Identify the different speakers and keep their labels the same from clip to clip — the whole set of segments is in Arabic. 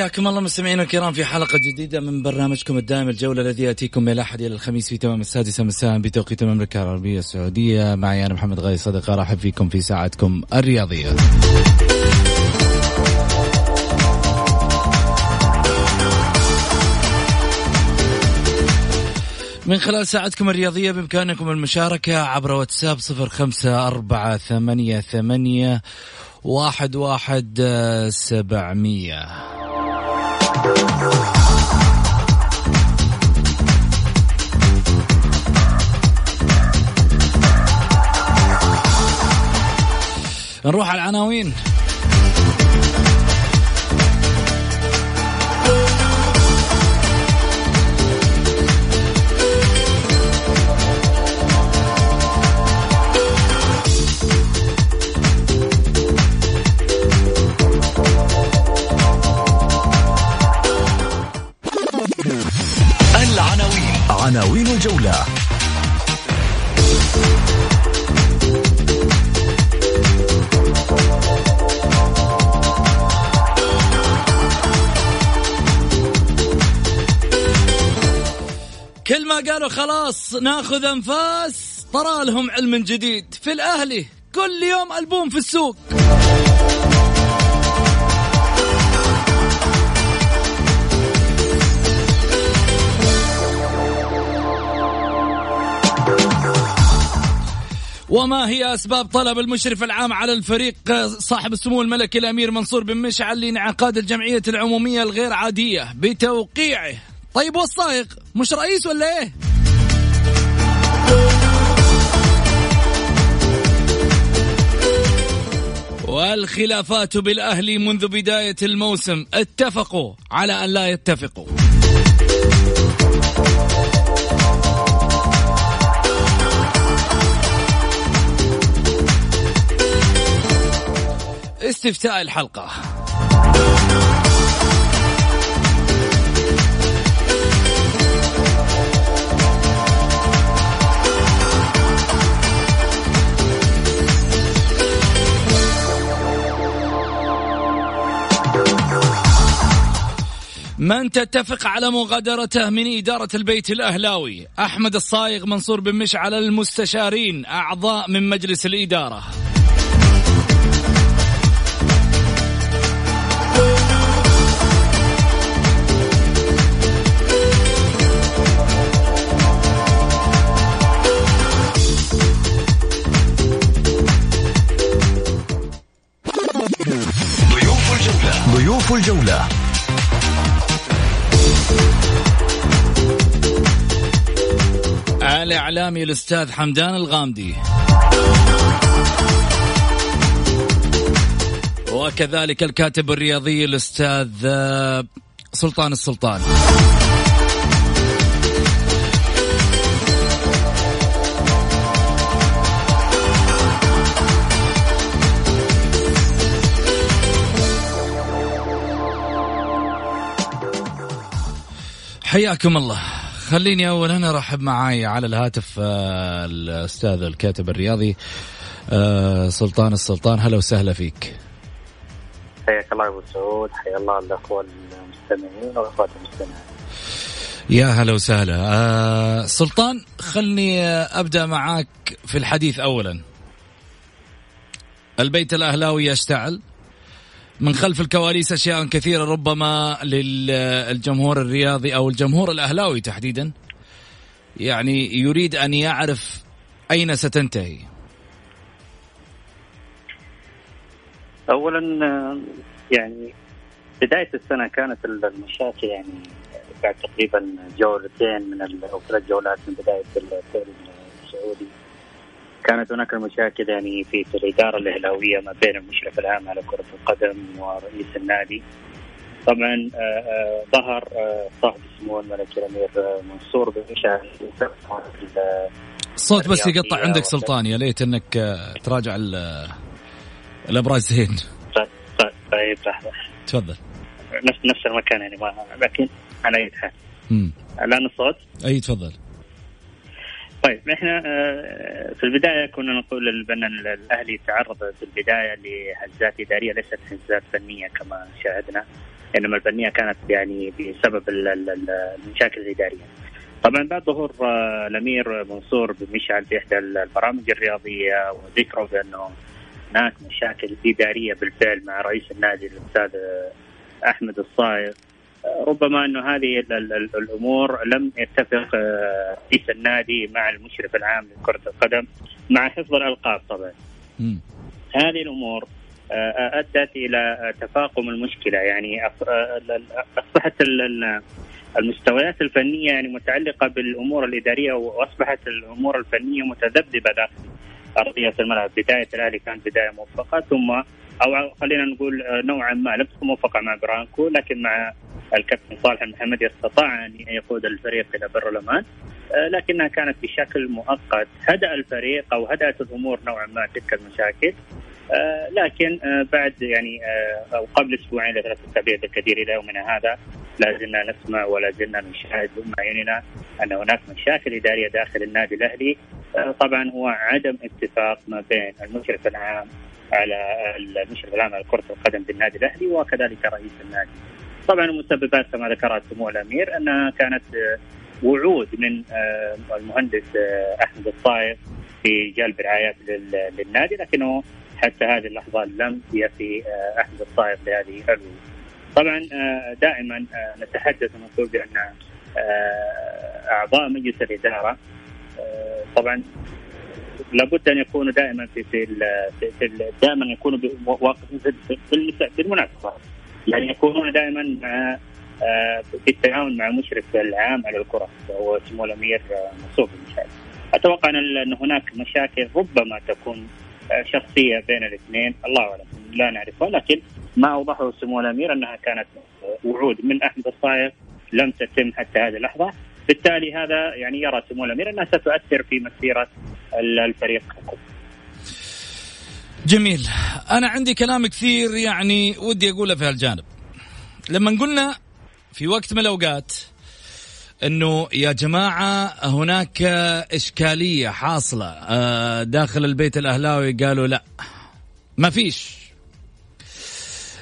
Speaker 1: حياكم الله مستمعينا الكرام في حلقة جديدة من برنامجكم الدائم الجولة الذي يأتيكم من الأحد إلى الخميس في تمام السادسة مساء بتوقيت المملكة العربية السعودية. معي أنا محمد غاي صدقة أرحب فيكم في ساعتكم الرياضية. من خلال ساعتكم الرياضية بإمكانكم المشاركة عبر واتساب صفر خمسة أربعة ثمانية ثمانية واحد واحد سبعمية. نروح على العناوين.
Speaker 2: عناوين الجولة.
Speaker 1: كل ما قالوا خلاص ناخذ أنفاس طرى لهم علم جديد في الأهلي. كل يوم ألبوم في السوق. وما هي أسباب طلب المشرف العام على الفريق صاحب السمو الملكي الأمير منصور بن مشعل لانعقاد الجمعية العمومية الغير عاديه بتوقيعه؟ طيب والصايغ مش رئيس ولا إيه؟ والخلافات بالأهلي منذ بداية الموسم اتفقوا على أن لا يتفقوا. استفتاء الحلقة. من تتفق على مغادرته من إدارة البيت الأهلاوي أحمد الصايغ منصور بن مشعل المستشارين أعضاء من مجلس الإدارة.
Speaker 2: ضيوف الجولة.
Speaker 1: الإعلامي الأستاذ حمدان الغامدي. وكذلك الكاتب الرياضي الأستاذ آه، سلطان السلطان. حياكم الله. خليني اولا أرحب معاي على الهاتف آه، الأستاذ الكاتب الرياضي آه، سلطان السلطان. هلا وسهلا فيك.
Speaker 3: حياك الله أبو سعود. حيا الله الأخوة المستمعين والأخوات المستمعين.
Speaker 1: يا هلا وسهلا. آه سلطان خلني أبدأ معاك في الحديث اولا. البيت الأهلاوي يشتعل. من خلف الكواليس أشياء كثيرة ربما للجمهور الرياضي أو الجمهور الأهلاوي تحديدا. يعني يريد أن يعرف أين ستنتهي.
Speaker 3: اولا يعني بداية السنة كانت المشاكل يعني بعد تقريبا جولتين من أو ثلاث جولات من بداية الدوري السعودي. كانت هناك المشاكل يعني في, في الإدارة الإهلاوية ما بين المشرف العام على كرة القدم ورئيس النادي. طبعا آه، آه، ظهر آه، صاحب السمو الملكي الأمير منصور بن
Speaker 1: الصوت بس يقطع عندك سلطان يا ليت إنك تراجع الأبراج زين.
Speaker 3: طيب طيب, طيب، لحظه
Speaker 1: تفضل.
Speaker 3: نفس نفس المكان يعني ما لكن على اي حال الآن الصوت؟
Speaker 1: أي تفضل.
Speaker 3: طيب إحنا آه، في البداية كنا نقول بان الأهلي تعرض في البداية لهزات إدارية ليست هزات فنية كما شاهدنا إنما الفنية كانت يعني بسبب المشاكل الإدارية. طبعا بعد ظهور آه، الأمير منصور بن مشعل في إحدى البرامج الرياضية وذكره بأنه هناك مشاكل إدارية بالفعل مع رئيس النادي الأستاذ أحمد الصايغ ربما انه هذه الأمور لم يتفق آه، رئيس النادي مع المشرف العام لكرة القدم مع حفظ الألقاب طبعا. هذه الأمور آه، أدت إلى تفاقم المشكلة. يعني أصبحت المستويات الفنية يعني متعلقة بالأمور الإدارية وأصبحت الأمور الفنية متذبذبة داخل أرضية الملعب، بداية الأهلي كانت بداية موفقة ثم أو خلينا نقول آه، نوعا ما لم تكن موفقة مع برانكو لكن مع الكابتن صالح المحمدي استطاع أن يقود الفريق إلى بر الأمان آه، لكنها كانت بشكل مؤقت هدأ الفريق أو هدأت الأمور نوعا ما تلك المشاكل آه، لكن بعد يعني أو قبل أسبوعين لثلاث أسابيع بالكثير إلى يومنا هذا لا زلنا نسمع ولا زلنا نشاهد باعيننا أن هناك مشاكل إدارية داخل النادي الأهلي طبعا هو عدم اتفاق ما بين المشرف العام على المشرف العام على كرة القدم بالنادي الأهلي وكذلك رئيس النادي. طبعا المسببات كما ذكرت سمو الامير انها كانت وعود من آه، المهندس آه، أحمد الصايغ في جلب رعايات للنادي لكنه حتى هذه اللحظة لم يفي آه، أحمد الصايغ بهذه الوعود. طبعا دائما نتحدث ونقول بأن أعضاء مجلس الإدارة طبعا لابد أن يكونوا دائما في في, في, في دائما يكونوا بالمناسبه يعني يكونون دائما مع آه، في التعاون مع المشرف العام على الكرة وهو سمو الأمير منصور بن. أتوقع أن هناك مشاكل ربما تكون آه، شخصية بين الاثنين. الله أعلم لا نعرفها لكن ما أوضحه سمو الأمير أنها كانت وعود من احمد الصايغ لم تتم حتى هذه اللحظة. بالتالي هذا يعني يرى سمو الأمير أنها ستؤثر في مسيرة الفريق
Speaker 1: جميل. أنا عندي كلام كثير يعني ودي أقوله في هالجانب. لما قلنا في وقت من الأوقات إنه يا جماعة هناك إشكالية حاصلة آه، داخل البيت الأهلاوي قالوا لا ما فيش.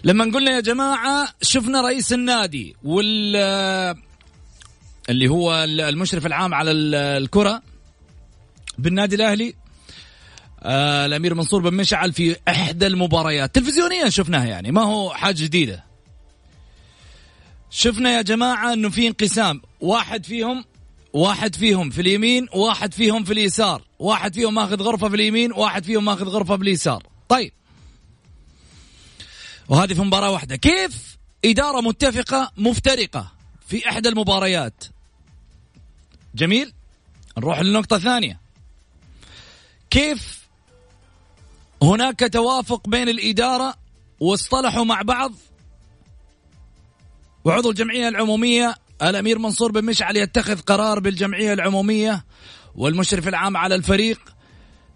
Speaker 1: لما قلنا يا جماعة شفنا رئيس النادي وال اللي هو المشرف العام على الكرة بالنادي الأهلي آه الأمير منصور بن مشعل في إحدى المباريات. تلفزيونيا شفناها يعني ما هو حاجة جديدة. شفنا يا جماعة إنه في انقسام. واحد فيهم واحد فيهم في اليمين واحد فيهم في اليسار. واحد فيهم ماخذ غرفة في اليمين واحد فيهم ماخذ غرفة في اليسار. طيب. وهذه في مباراة واحدة. كيف إدارة متفقة مفترقة في إحدى المباريات؟ جميل. نروح للنقطة الثانية. كيف هناك توافق بين الإدارة واصطلحوا مع بعض. وعضو الجمعية العمومية الأمير منصور بن مشعل يتخذ قرار بالجمعية العمومية والمشرف العام على الفريق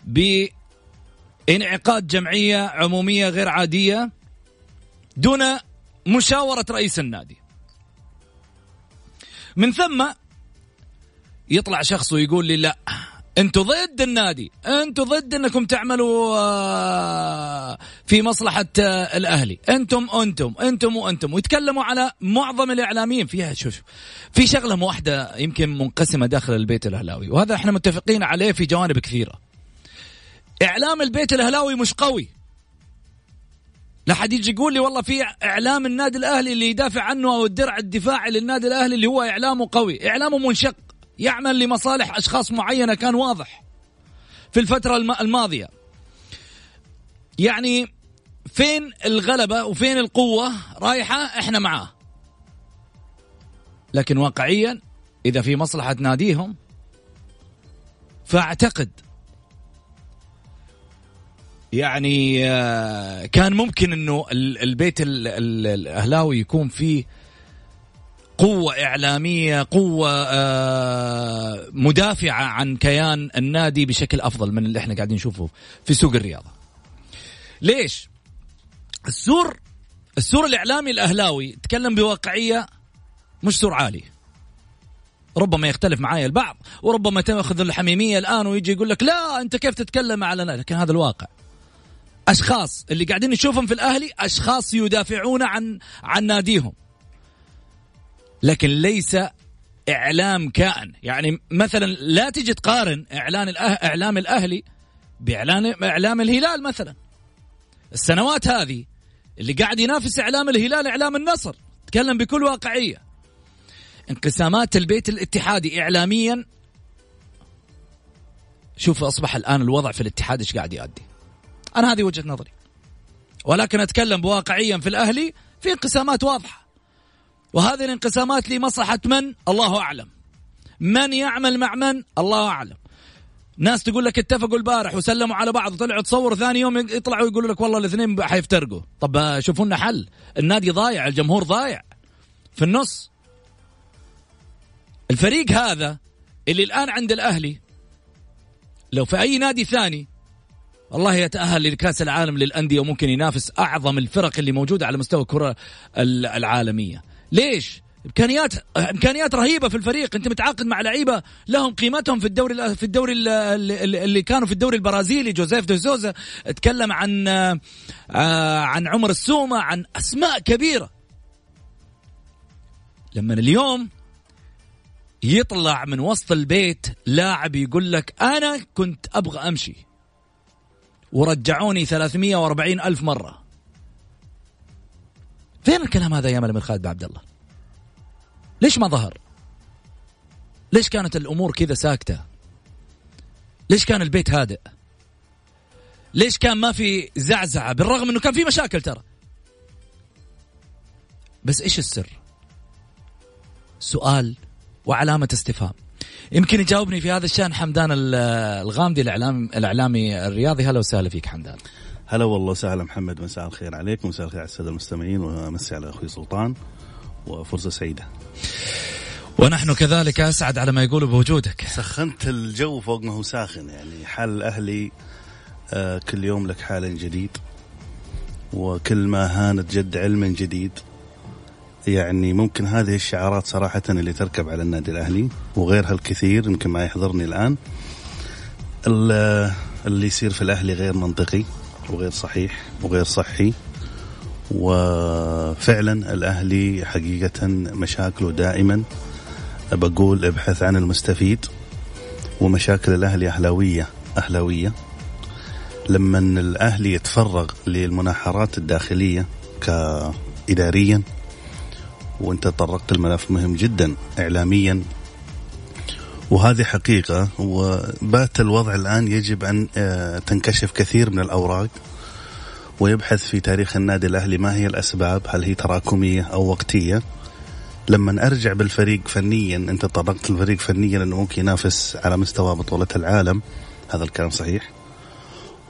Speaker 1: بانعقاد جمعية عمومية غير عادية دون مشاورة رئيس النادي. من ثم يطلع شخص ويقول لي لا أنتوا ضد النادي أنتوا ضد انكم تعملوا آه، في مصلحة آه، الأهلي. أنتم أنتم أنتم وأنتم. ويتكلموا على معظم الإعلاميين. فيها شوف في شغلة واحدة يمكن منقسمة داخل البيت الأهلاوي وهذا إحنا متفقين عليه في جوانب كثيرة. إعلام البيت الأهلاوي مش قوي. لا حد يجي يقول لي والله في إعلام النادي الأهلي اللي يدافع عنه أو الدرع الدفاعي للنادي الأهلي اللي هو إعلامه قوي. إعلامه منشق. يعمل لمصالح أشخاص معينة كان واضح في الفترة الماضية. يعني فين الغلبة وفين القوة رايحة؟ إحنا معاه. لكن واقعيا إذا في مصلحة ناديهم فأعتقد يعني آه، كان ممكن إنه البيت الأهلاوي يكون فيه قوة إعلامية قوة آه، مدافعة عن كيان النادي بشكل أفضل من اللي إحنا قاعدين نشوفه في سوق الرياضة. ليش؟ السور السور الإعلامي الأهلاوي تكلم بواقعية مش سور عالي. ربما يختلف معايا البعض وربما تاخذ الحميمية الآن ويجي يقول لك لا أنت كيف تتكلم على لكن هذا الواقع. أشخاص اللي قاعدين نشوفهم في الأهلي أشخاص يدافعون عن عن ناديهم. لكن ليس إعلام كائن. يعني مثلا لا تجي تقارن إعلان الأه... إعلام الأهلي بإعلان إعلام الهلال مثلا. السنوات هذه اللي قاعد ينافس إعلام الهلال إعلام النصر. تكلم بكل واقعية. انقسامات البيت الاتحادي اعلاميا. شوف أصبح الآن الوضع في الاتحاد إيش قاعد يؤدي. أنا هذه وجهة نظري. ولكن أتكلم بواقعيا في الأهلي في انقسامات واضحة. وهذه الانقسامات لمصلحه من؟ الله أعلم. من يعمل مع من؟ الله أعلم. ناس تقول لك اتفقوا البارح وسلموا على بعض وطلعوا تصوروا ثاني يوم يطلعوا يقولوا لك والله الاثنين حيفترقوا. طب شوفوا لنا حل. النادي ضايع الجمهور ضايع. في النص الفريق هذا اللي الآن عند الأهلي لو في أي نادي ثاني والله يتأهل لكأس العالم للأندية وممكن ينافس أعظم الفرق اللي موجودة على مستوى الكرة العالمية. ليش؟ امكانيات إمكانيات رهيبة في الفريق. أنت متعاقد مع لعيبة لهم قيمتهم في الدوري في الدوري اللي كانوا في الدوري البرازيلي. جوزيف دو سوزا اتكلم عن آه، عن عمر السومة عن أسماء كبيرة. لما اليوم يطلع من وسط البيت لاعب يقول لك أنا كنت أبغى أمشي. ورجعوني 340 ألف مرة. فين الكلام هذا يا من خالد عبد الله؟ ليش ما ظهر؟ ليش كانت الأمور كذا ساكتة؟ ليش كان البيت هادئ؟ ليش كان ما في زعزعة؟ بالرغم إنه كان في مشاكل ترى. بس إيش السر؟ سؤال وعلامة استفهام. يمكن يجاوبني في هذا الشأن حمدان الغامدي الاعلام الإعلامي الرياضي. هلا وسهلا فيك حمدان.
Speaker 4: هلا والله وسهلا محمد مساء الخير عليك ومساء الخير على السادة المستمعين ومسي على أخوي سلطان وفرصة سعيدة.
Speaker 1: ونحن كذلك أسعد على ما يقولوا بوجودك.
Speaker 4: سخنت الجو فوق ما هو ساخن يعني حال الاهلي آه كل يوم لك حال جديد وكل ما هانت جد علم جديد يعني ممكن هذه الشعارات صراحة اللي تركب على النادي الأهلي وغيرها الكثير يمكن ما يحضرني الآن اللي يصير في الأهلي غير منطقي. وغير صحيح وغير صحي. وفعلا الأهلي حقيقة مشاكله دائما. بقول ابحث عن المستفيد. ومشاكل الأهلي أهلاوية أهلاوية. لما الأهلي يتفرغ للمناحرات الداخلية كإداريا وانت طرقت الملف مهم جدا اعلاميا وهذه حقيقة وبات الوضع الآن يجب أن آه، تنكشف كثير من الأوراق ويبحث في تاريخ النادي الأهلي ما هي الأسباب هل هي تراكمية أو وقتية. لما أرجع بالفريق فنيا أنت طرقت الفريق فنيا أنه ممكن ينافس على مستوى بطولة العالم هذا الكلام صحيح.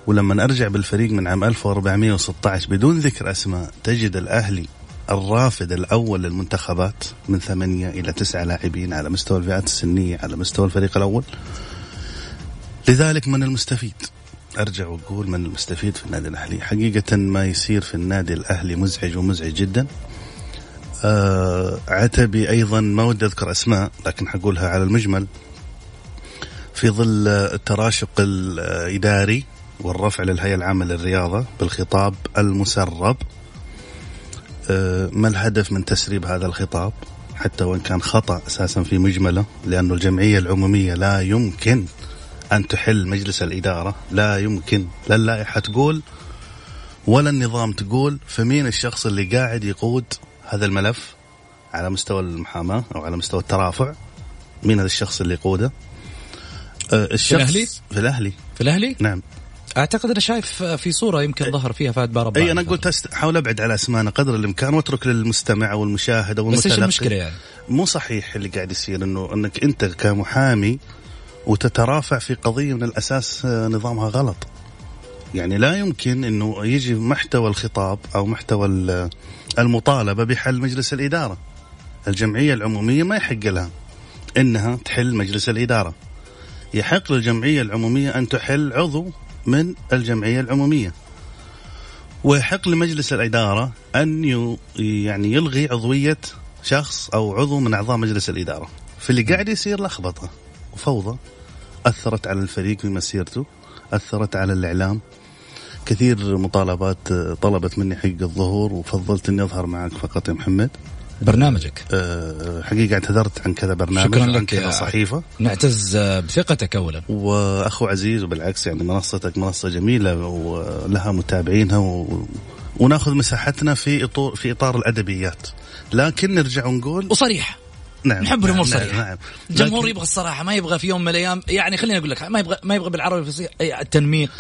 Speaker 4: ولما أرجع بالفريق من عام 1416 بدون ذكر أسماء تجد الأهلي الرافد الأول للمنتخبات من ثمانية إلى تسعة لاعبين على مستوى الفئات السنية على مستوى الفريق الأول. لذلك من المستفيد؟ أرجع وأقول من المستفيد في النادي الأهلي. حقيقة ما يصير في النادي الأهلي مزعج ومزعج جدا. آه عتبي أيضا ما ودي أذكر أسماء لكن حقولها على المجمل. في ظل التراشق الإداري والرفع للهيئة العامة للرياضة بالخطاب المسرب ما الهدف من تسريب هذا الخطاب؟ حتى وإن كان خطأ أساسا في مجمله لأنه الجمعية العمومية لا يمكن أن تحل مجلس الإدارة لا يمكن. لا اللائحة تقول ولا النظام تقول. فمين الشخص اللي قاعد يقود هذا الملف؟ على مستوى المحاماة أو على مستوى الترافع. مين هذا الشخص اللي يقوده؟
Speaker 1: آه، الشخص في الأهلي؟
Speaker 4: في الأهلي.
Speaker 1: في الأهلي؟
Speaker 4: نعم.
Speaker 1: أعتقد أنا شايف في صورة يمكن ظهر فيها فهد باربا
Speaker 4: اي أنا قلت أست... حاول أبعد على اسمائنا قدر الإمكان وأترك للمستمع أو المشاهد
Speaker 1: أو بس إيش المشكلة يعني؟
Speaker 4: مو صحيح اللي قاعد يصير إنه إنك أنت كمحامي وتترافع في قضية من الأساس آه، نظامها غلط. يعني لا يمكن إنه يجي محتوى الخطاب أو محتوى المطالبة بحل مجلس الإدارة. الجمعية العمومية ما يحق لها إنها تحل مجلس الإدارة. يحق للجمعية العمومية أن تحل عضو من الجمعية العمومية. ويحق لمجلس الإدارة أن يعني يلغي عضوية شخص أو عضو من أعضاء مجلس الإدارة. فاللي قاعد يصير لخبطة وفوضى أثرت على الفريق في مسيرته أثرت على الإعلام. كثير مطالبات طلبت مني حق الظهور وفضلت إني أظهر معك فقط يا محمد.
Speaker 1: برنامجك.
Speaker 4: آه، حقيقة اعتذرت عن كذا برنامج
Speaker 1: شكرا
Speaker 4: عن
Speaker 1: لك
Speaker 4: كذا
Speaker 1: يا-
Speaker 4: صحيفة.
Speaker 1: نعتز بثقتك اولا.
Speaker 4: وأخو عزيز وبالعكس يعني منصتك منصة جميلة ولها متابعينها و... وناخذ مساحتنا في اطار في إطار الأدبيات. لكن نرجع ونقول
Speaker 1: وصريح.
Speaker 4: نعم
Speaker 1: نحب الأمور
Speaker 4: نعم،
Speaker 1: صريحه
Speaker 4: نعم
Speaker 1: الجمهور
Speaker 4: لكن-
Speaker 1: يبغى الصراحة ما يبغى في يوم من الأيام. يعني خليني أقول لك ما يبغى ما يبغى بالعربي التنميق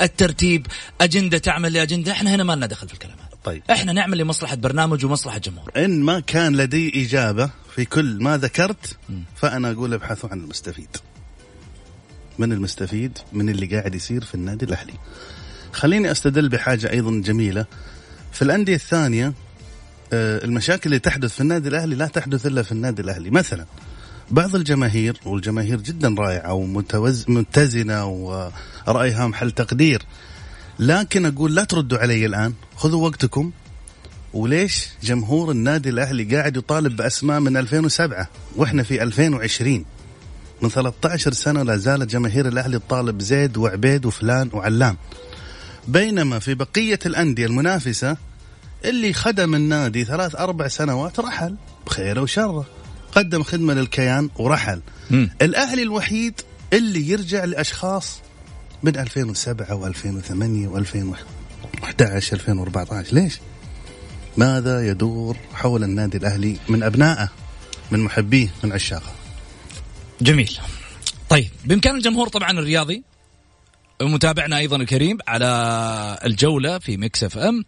Speaker 1: الترتيب أجندة تعمل لأجندة. إحنا هنا ما لنا دخل في الكلام.
Speaker 4: طيب.
Speaker 1: إحنا نعمل لمصلحة برنامج ومصلحة جمهور.
Speaker 4: إن ما كان لدي إجابة في كل ما ذكرت فأنا أقول ابحثوا عن المستفيد. من المستفيد؟ من اللي قاعد يصير في النادي الأهلي. خليني أستدل بحاجة أيضا جميلة. في الأندية الثانية آه، المشاكل اللي تحدث في النادي الأهلي لا تحدث إلا في النادي الأهلي. مثلا بعض الجماهير والجماهير جدا رائعة ومتزنه ورأيها محل تقدير. لكن أقول لا تردوا علي الآن. خذوا وقتكم. وليش جمهور النادي الأهلي قاعد يطالب بأسماء من 2007 وإحنا في 2020 من 13 سنة لا زالت جماهير الأهلي تطالب زيد وعبيد وفلان وعلان بينما في بقية الأندية المنافسة اللي خدم النادي ثلاث أربع سنوات رحل بخيره وشره. قدم خدمة للكيان ورحل.
Speaker 1: مم.
Speaker 4: الأهلي الوحيد اللي يرجع لأشخاص من 2007 و2008 و2011 2014 ليش؟ ماذا يدور حول النادي الأهلي من أبنائه من محبيه من عشاقه؟
Speaker 1: جميل. طيب بإمكان الجمهور طبعا الرياضي ومتابعنا أيضا الكريم على الجولة في Mix FM.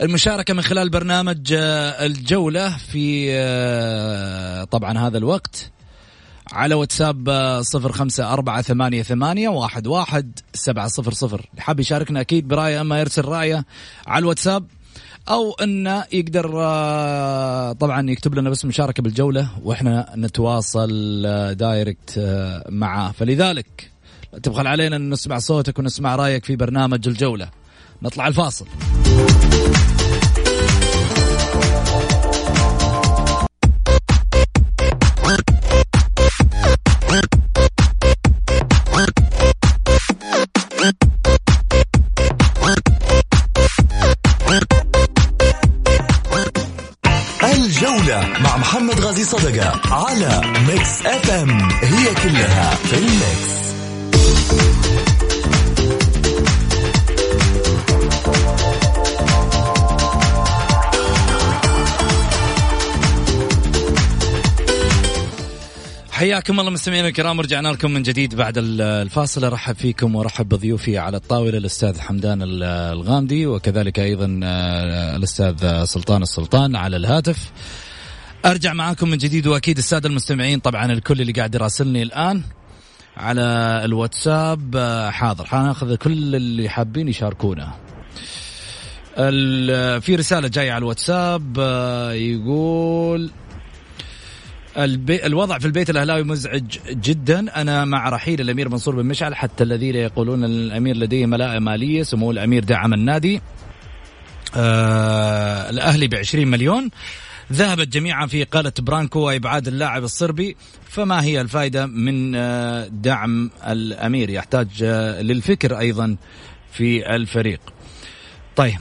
Speaker 1: المشاركة من خلال برنامج آه، الجولة في آه، طبعا هذا الوقت. على واتساب آه، صفر خمسة أربعة ثمانية ثمانية واحد واحد سبعة صفر صفر. حاب يشاركنا أكيد برأيه أما يرسل رأيه على الواتساب أو أنه يقدر آه، طبعا يكتب لنا بس مشاركة بالجولة وإحنا نتواصل آه، direct معاه. فلذلك تبخل علينا أن نسمع صوتك ونسمع رأيك في برنامج الجولة. نطلع الفاصل.
Speaker 2: مع محمد غازي صدقة على ميكس اف ام هي كلها في ال Mix.
Speaker 1: حياكم الله مستمعينا الكرام رجعنا لكم من جديد بعد ال- الفاصل. أرحب فيكم وأرحب بضيوفي على الطاولة الأستاذ حمدان ال- الغامدي وكذلك أيضا آه، الأستاذ سلطان السلطان على الهاتف. أرجع معاكم من جديد وأكيد السادة المستمعين طبعا الكل اللي قاعد يراسلني الآن على الواتساب آه، حاضر. حناخذ كل اللي حابين يشاركونا. في رسالة جاية على الواتساب آه، يقول البي... الوضع في البيت الأهلاوي مزعج جدا. أنا مع رحيل الأمير منصور بن مشعل حتى الذين يقولون الأمير لديه ملاءه مالية سمو الأمير دعم النادي. آه الأهلي ب 20 مليون. ذهبت جميعا في إقالة برانكو وإبعاد اللاعب الصربي فما هي الفائدة من آه، دعم الأمير؟ يحتاج آه، للفكر أيضا في الفريق. طيب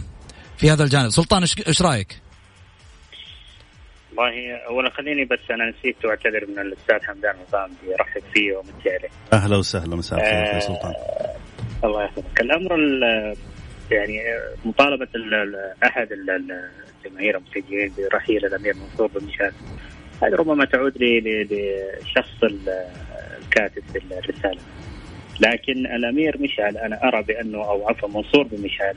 Speaker 1: في هذا الجانب سلطان إيش- إيش رأيك؟
Speaker 3: والله اولا خليني بس أنا نسيت واعتذر من الأستاذ حمدان نظام يرحب فيه ومسي عليه.
Speaker 4: أهلا وسهلا مساء الخير
Speaker 3: آه،
Speaker 4: سلطان.
Speaker 3: الله يحفظك. الأمر ال- يعني مطالبة ال- ال- أحد ال- ال- الجماهير المشجعين برحيل الأمير منصور بن مشعل هذه ربما تعود لشخص ال- الكاتب في الرسالة. لكن الأمير مشعل أنا أرى بأنه أو عفوا منصور بن مشعل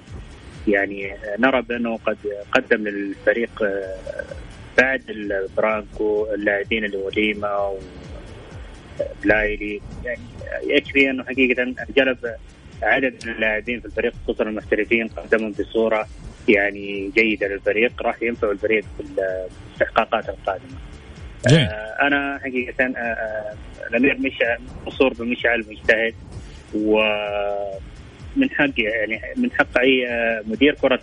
Speaker 3: يعني نرى بأنه قد قدم للفريق آه، بعد البرانكو اللاعبين اللي وليمه وبلايلي يعني يكفي أنه حقيقة جلب عدد من اللاعبين في الفريق خصوصا المحترفين قدمهم بصورة يعني جيدة للفريق راح ينفعوا الفريق في الاستحقاقات القادمة.
Speaker 1: جميل
Speaker 3: آه، أنا حقيقة آه، آه، الأمير مشعل منصور بن مشعل مجتهد ومن حق يعني من حق أي مدير كرة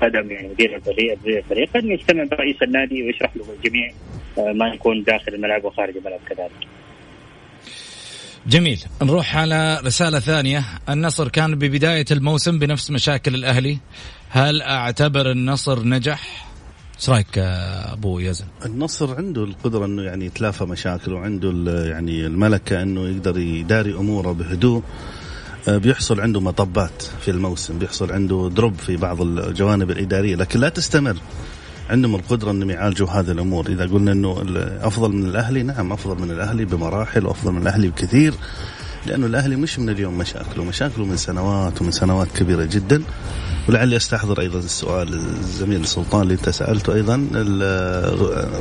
Speaker 3: قدم يعني مدير الفريق ان يجتمع برئيس النادي ويشرح له الجميع ما يكون داخل الملعب وخارج الملعب كذلك.
Speaker 1: جميل. نروح على رسالة ثانية. النصر كان ببداية الموسم بنفس مشاكل الأهلي. هل أعتبر النصر نجح؟ إيش رأيك أبو يزن؟
Speaker 4: النصر عنده القدرة إنه يعني يتلافى مشاكل وعنده يعني الملكة إنه يقدر يداري أموره بهدوء. آه، بيحصل عنده مطبات في الموسم بيحصل عنده دروب في بعض الجوانب الإدارية لكن لا تستمر. عندهم القدرة أنهم يعالجوا هذه الأمور. إذا قلنا إنه أفضل من الأهلي نعم أفضل من الأهلي بمراحل وأفضل من الأهلي بكثير لأنه الأهلي مش من اليوم مشاكله. مشاكله من سنوات ومن سنوات كبيرة جدا. ولعلي أستحضر أيضا السؤال الزميل سلطان اللي أنت سألته أيضا.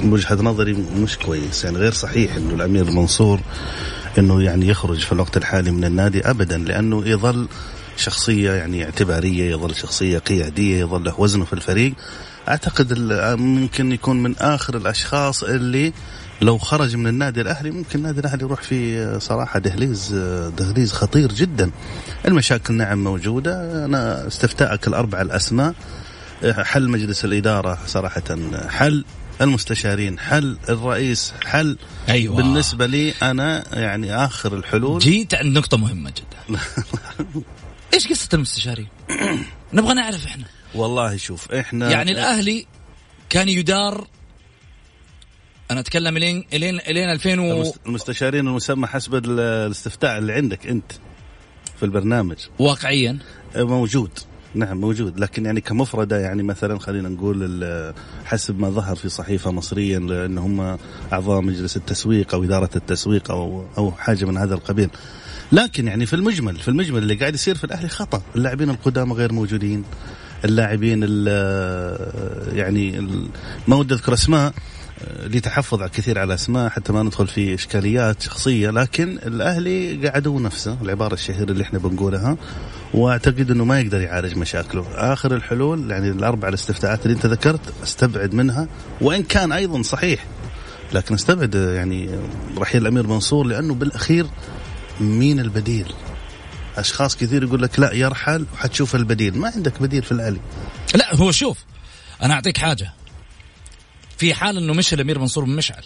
Speaker 4: وجهة نظري مش كويس. يعني غير صحيح إنه الأمير منصور إنه يعني يخرج في الوقت الحالي من النادي ابدا لأنه يظل شخصية يعني اعتبارية يظل شخصية قيادية يظل له وزنه في الفريق. أعتقد ممكن يكون من آخر الأشخاص اللي لو خرج من النادي الأهلي ممكن النادي الأهلي يروح في صراحة دهليز دهليز خطير جدا. المشاكل نعم موجودة. أنا استفتاءك الأربع الأسماء. حل مجلس الإدارة صراحة حل المستشارين حل الرئيس حل
Speaker 1: أيوه.
Speaker 4: بالنسبة لي أنا يعني آخر الحلول.
Speaker 1: جيت عند نقطة مهمة جدا. إيش قصة المستشارين؟ نبغى نعرف إحنا.
Speaker 4: والله شوف إحنا
Speaker 1: يعني الأهلي كان يدار أنا أتكلم إلين إلين إلين 2000 و...
Speaker 4: المست- المستشارين المسمى حسب ال- الاستفتاء اللي عندك أنت في البرنامج.
Speaker 1: واقعيا؟
Speaker 4: موجود. نعم موجود. لكن يعني كمفردة يعني مثلا خلينا نقول حسب ما ظهر في صحيفة مصرية ان هم أعضاء مجلس التسويق أو إدارة التسويق أو أو حاجة من هذا القبيل. لكن يعني في المجمل في المجمل اللي قاعد يصير في الأهلي خطأ. اللاعبين القدامى غير موجودين. اللاعبين ال- يعني ما ودي أذكر أسماء لتحفظ كثير على أسماء حتى ما ندخل في إشكاليات شخصية لكن الأهلي قعدوا نفسه العبارة الشهيرة اللي إحنا بنقولها وأعتقد إنه ما يقدر يعالج مشاكله. آخر الحلول يعني الأربع الاستفتاءات اللي أنت ذكرت أستبعد منها وإن كان أيضا صحيح لكن أستبعد يعني رحيل الأمير منصور لأنه بالأخير مين البديل؟ أشخاص كثير يقول لك لا يرحل وحتشوف البديل. ما عندك بديل في الأهلي.
Speaker 1: لا هو شوف أنا أعطيك حاجة. في حال إنه مشى الأمير منصور بن مشعل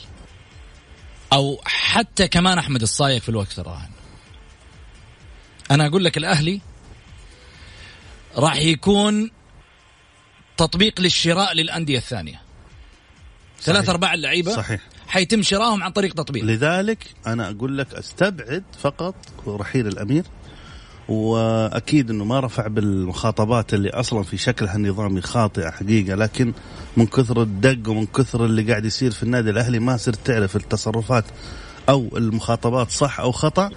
Speaker 1: أو حتى كمان أحمد الصايغ في الوقت الراهن أنا أقول لك الأهلي راح يكون تطبيق للشراء للأندية الثانية. ثلاث أرباع اللعيبة
Speaker 4: صحيح.
Speaker 1: حيتم شراهم عن طريق تطبيق.
Speaker 4: لذلك أنا أقول لك أستبعد فقط رحيل الأمير. وأكيد إنه ما رفع بالمخاطبات اللي أصلا في شكلها النظامي خاطئه حقيقة لكن من كثر الدق ومن كثر اللي قاعد يصير في النادي الأهلي ما صرت تعرف التصرفات أو المخاطبات صح أو خطأ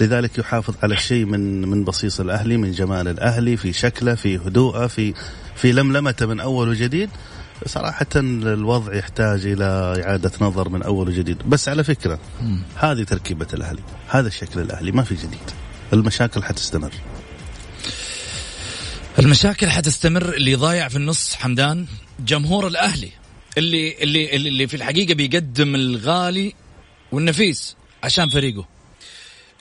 Speaker 4: لذلك يحافظ على الشيء من من بصيص الأهلي من جمال الأهلي في شكله في هدوءه في في لملمته من أول وجديد. صراحة الوضع يحتاج إلى إعادة نظر من أول وجديد. بس على فكرة هذه تركيبة الأهلي هذا الشكل الأهلي ما في جديد. المشاكل حتستمر.
Speaker 1: المشاكل حتستمر اللي ضايع في النص حمدان. جمهور الأهلي اللي اللي اللي في الحقيقة بيقدم الغالي والنفيس عشان فريقه.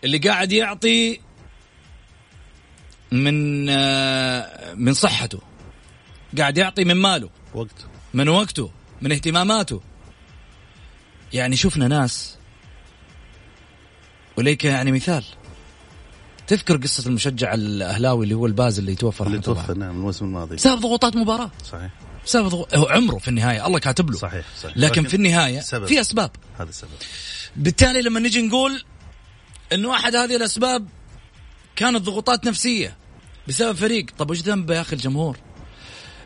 Speaker 1: اللي قاعد يعطي من آه، من صحته. قاعد يعطي من ماله.
Speaker 4: وقت.
Speaker 1: من وقته من اهتماماته. يعني شفنا ناس وليك يعني مثال تذكر قصة المشجع الأهلاوي اللي هو الباز اللي توفى
Speaker 4: اللي توفى نعم الموسم الماضي.
Speaker 1: بسبب ضغوطات مباراة.
Speaker 4: صحيح.
Speaker 1: بسبب ضغو... هو عمره في النهاية الله كاتب له.
Speaker 4: صحيح صحيح.
Speaker 1: لكن في النهاية
Speaker 4: سبب.
Speaker 1: في أسباب.
Speaker 4: هذا السبب.
Speaker 1: بالتالي لما نجي نقول إنه أحد هذه الأسباب كانت ضغوطات نفسية بسبب فريق. طب وش ذنبه يا أخي الجمهور؟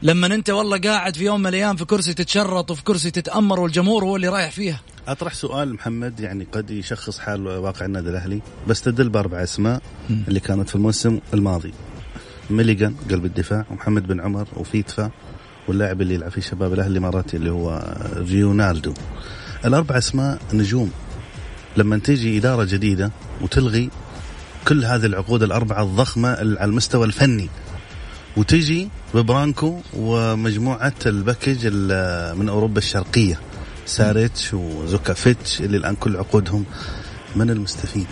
Speaker 1: لما أنت والله قاعد في يوم من الأيام في كرسي تتشرط وفي كرسي تتأمر والجمهور هو اللي رايح فيها.
Speaker 4: أطرح سؤال محمد يعني قد يشخص حال واقع النادي الأهلي بس تدل بأربع أسماء اللي كانت في الموسم الماضي. ميليغان قلب الدفاع ومحمد بن عمر وفيتفا واللاعب اللي يلعب في شباب الأهلي الإماراتي اللي هو ريونالدو. الأربع أسماء نجوم. لما تيجي إدارة جديدة وتلغي كل هذه العقود الأربعة الضخمة على المستوى الفني وتجي ببرانكو ومجموعة ال package ال- من أوروبا الشرقية. ساريتش وجوكافيتش اللي الآن كل عقودهم من المستفيد.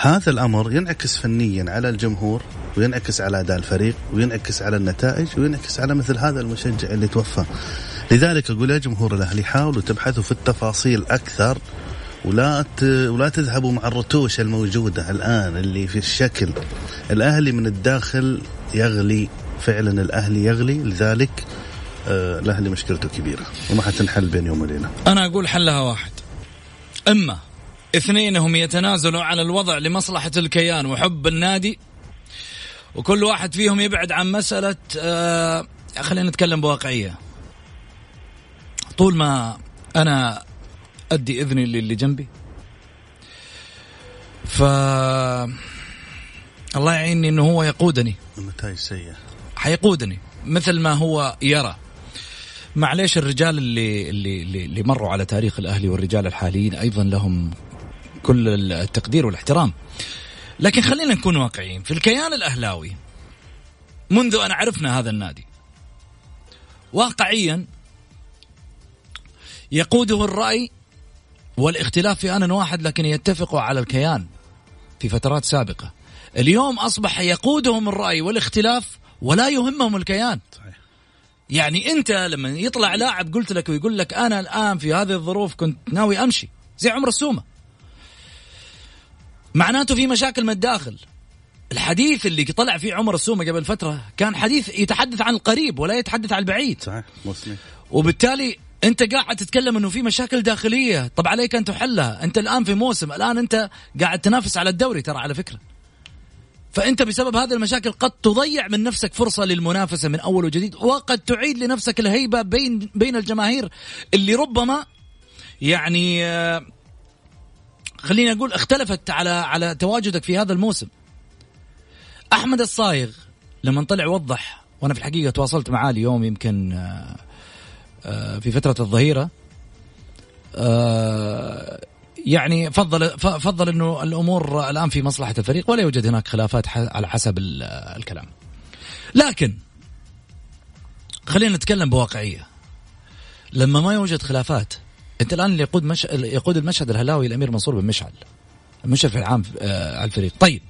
Speaker 4: هذا الأمر ينعكس فنيا على الجمهور وينعكس على أداء الفريق وينعكس على النتائج وينعكس على مثل هذا المشجع اللي توفى. لذلك أقول يا جمهور الأهلي حاولوا تبحثوا في التفاصيل أكثر ولا. ولا تذهبوا مع الرتوش الموجودة الآن اللي في الشكل. الأهلي من الداخل يغلي فعلا الأهلي يغلي. لذلك الاهلي مشكلته كبيرة وما حتنحل بين يوم وليلة.
Speaker 1: أنا أقول حلها واحد. إما اثنينهم يتنازلوا عن الوضع لمصلحة الكيان وحب النادي وكل واحد فيهم يبعد عن مسألة آه خلينا نتكلم بواقعية. طول ما أنا أدي إذني للي جنبي ف الله يعيني إنه هو يقودني.
Speaker 4: النتائج سيئة.
Speaker 1: حيقودني مثل ما هو يرى. معليش الرجال اللي اللي اللي مروا على تاريخ الأهلي والرجال الحاليين أيضا لهم كل التقدير والاحترام. لكن خلينا نكون واقعيين. في الكيان الأهلاوي منذ أن عرفنا هذا النادي واقعيا يقوده الرأي والاختلاف في آن واحد لكن يتفقوا على الكيان في فترات سابقة. اليوم أصبح يقودهم الرأي والاختلاف ولا يهمهم الكيان.
Speaker 4: صحيح
Speaker 1: يعني انت لما يطلع لاعب قلت لك ويقول لك أنا الان في هذه الظروف كنت ناوي امشي زي عمر السومة. معناته في مشاكل من الداخل. الحديث اللي طلع فيه عمر السومة قبل فترة كان حديث يتحدث عن القريب ولا يتحدث عن البعيد.
Speaker 4: صحيح مسلم
Speaker 1: وبالتالي انت قاعد تتكلم انه في مشاكل داخلية طب عليك أن تحلها. انت الآن في موسم الآن انت قاعد تنافس على الدوري ترى على فكرة. فأنت بسبب هذه المشاكل قد تضيع من نفسك فرصة للمنافسة من أول وجديد وقد تعيد لنفسك الهيبة بين بين الجماهير اللي ربما يعني آه، خليني أقول اختلفت على على تواجدك في هذا الموسم. أحمد الصايغ لما طلع وضح وأنا في الحقيقة تواصلت معاه اليوم يمكن آه، آه، في فترة الظهيرة يعني فضل فضل إنه الأمور الآن في مصلحة الفريق ولا يوجد هناك خلافات على حسب ال- الكلام. لكن خلينا نتكلم بواقعية. لما ما يوجد خلافات أنت الآن اللي يقود مش... يقود المشهد الهلاوي الأمير منصور بن مشعل المشرف العام آه، على الفريق. طيب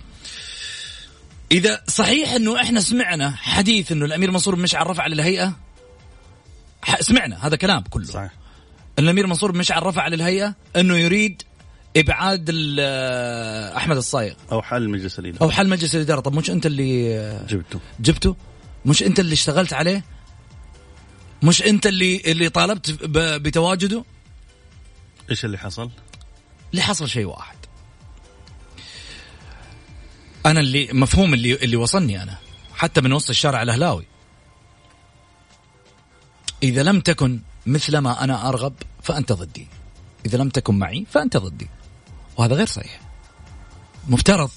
Speaker 1: إذا صحيح إنه إحنا سمعنا حديث إنه الأمير منصور بن مشعل رفع للهيئة سمعنا هذا كلام كله
Speaker 4: صحيح
Speaker 1: الأمير منصور بن مشعل رفع للهيئه أنه يريد إبعاد أحمد الصايغ.
Speaker 4: أو حل مجلس الإدارة.
Speaker 1: أو حل مجلس الإدارة. طب مش أنت اللي
Speaker 4: جبته.
Speaker 1: جبته؟ مش أنت اللي اشتغلت عليه؟ مش أنت اللي اللي طالبت بتواجده؟
Speaker 4: إيش اللي حصل؟
Speaker 1: اللي حصل شيء واحد. أنا اللي مفهوم اللي اللي وصلني أنا. حتى من وسط الشارع الأهلاوي. إذا لم تكن مثل ما أنا أرغب فأنت ضدي. إذا لم تكن معي فأنت ضدي. وهذا غير صحيح. مفترض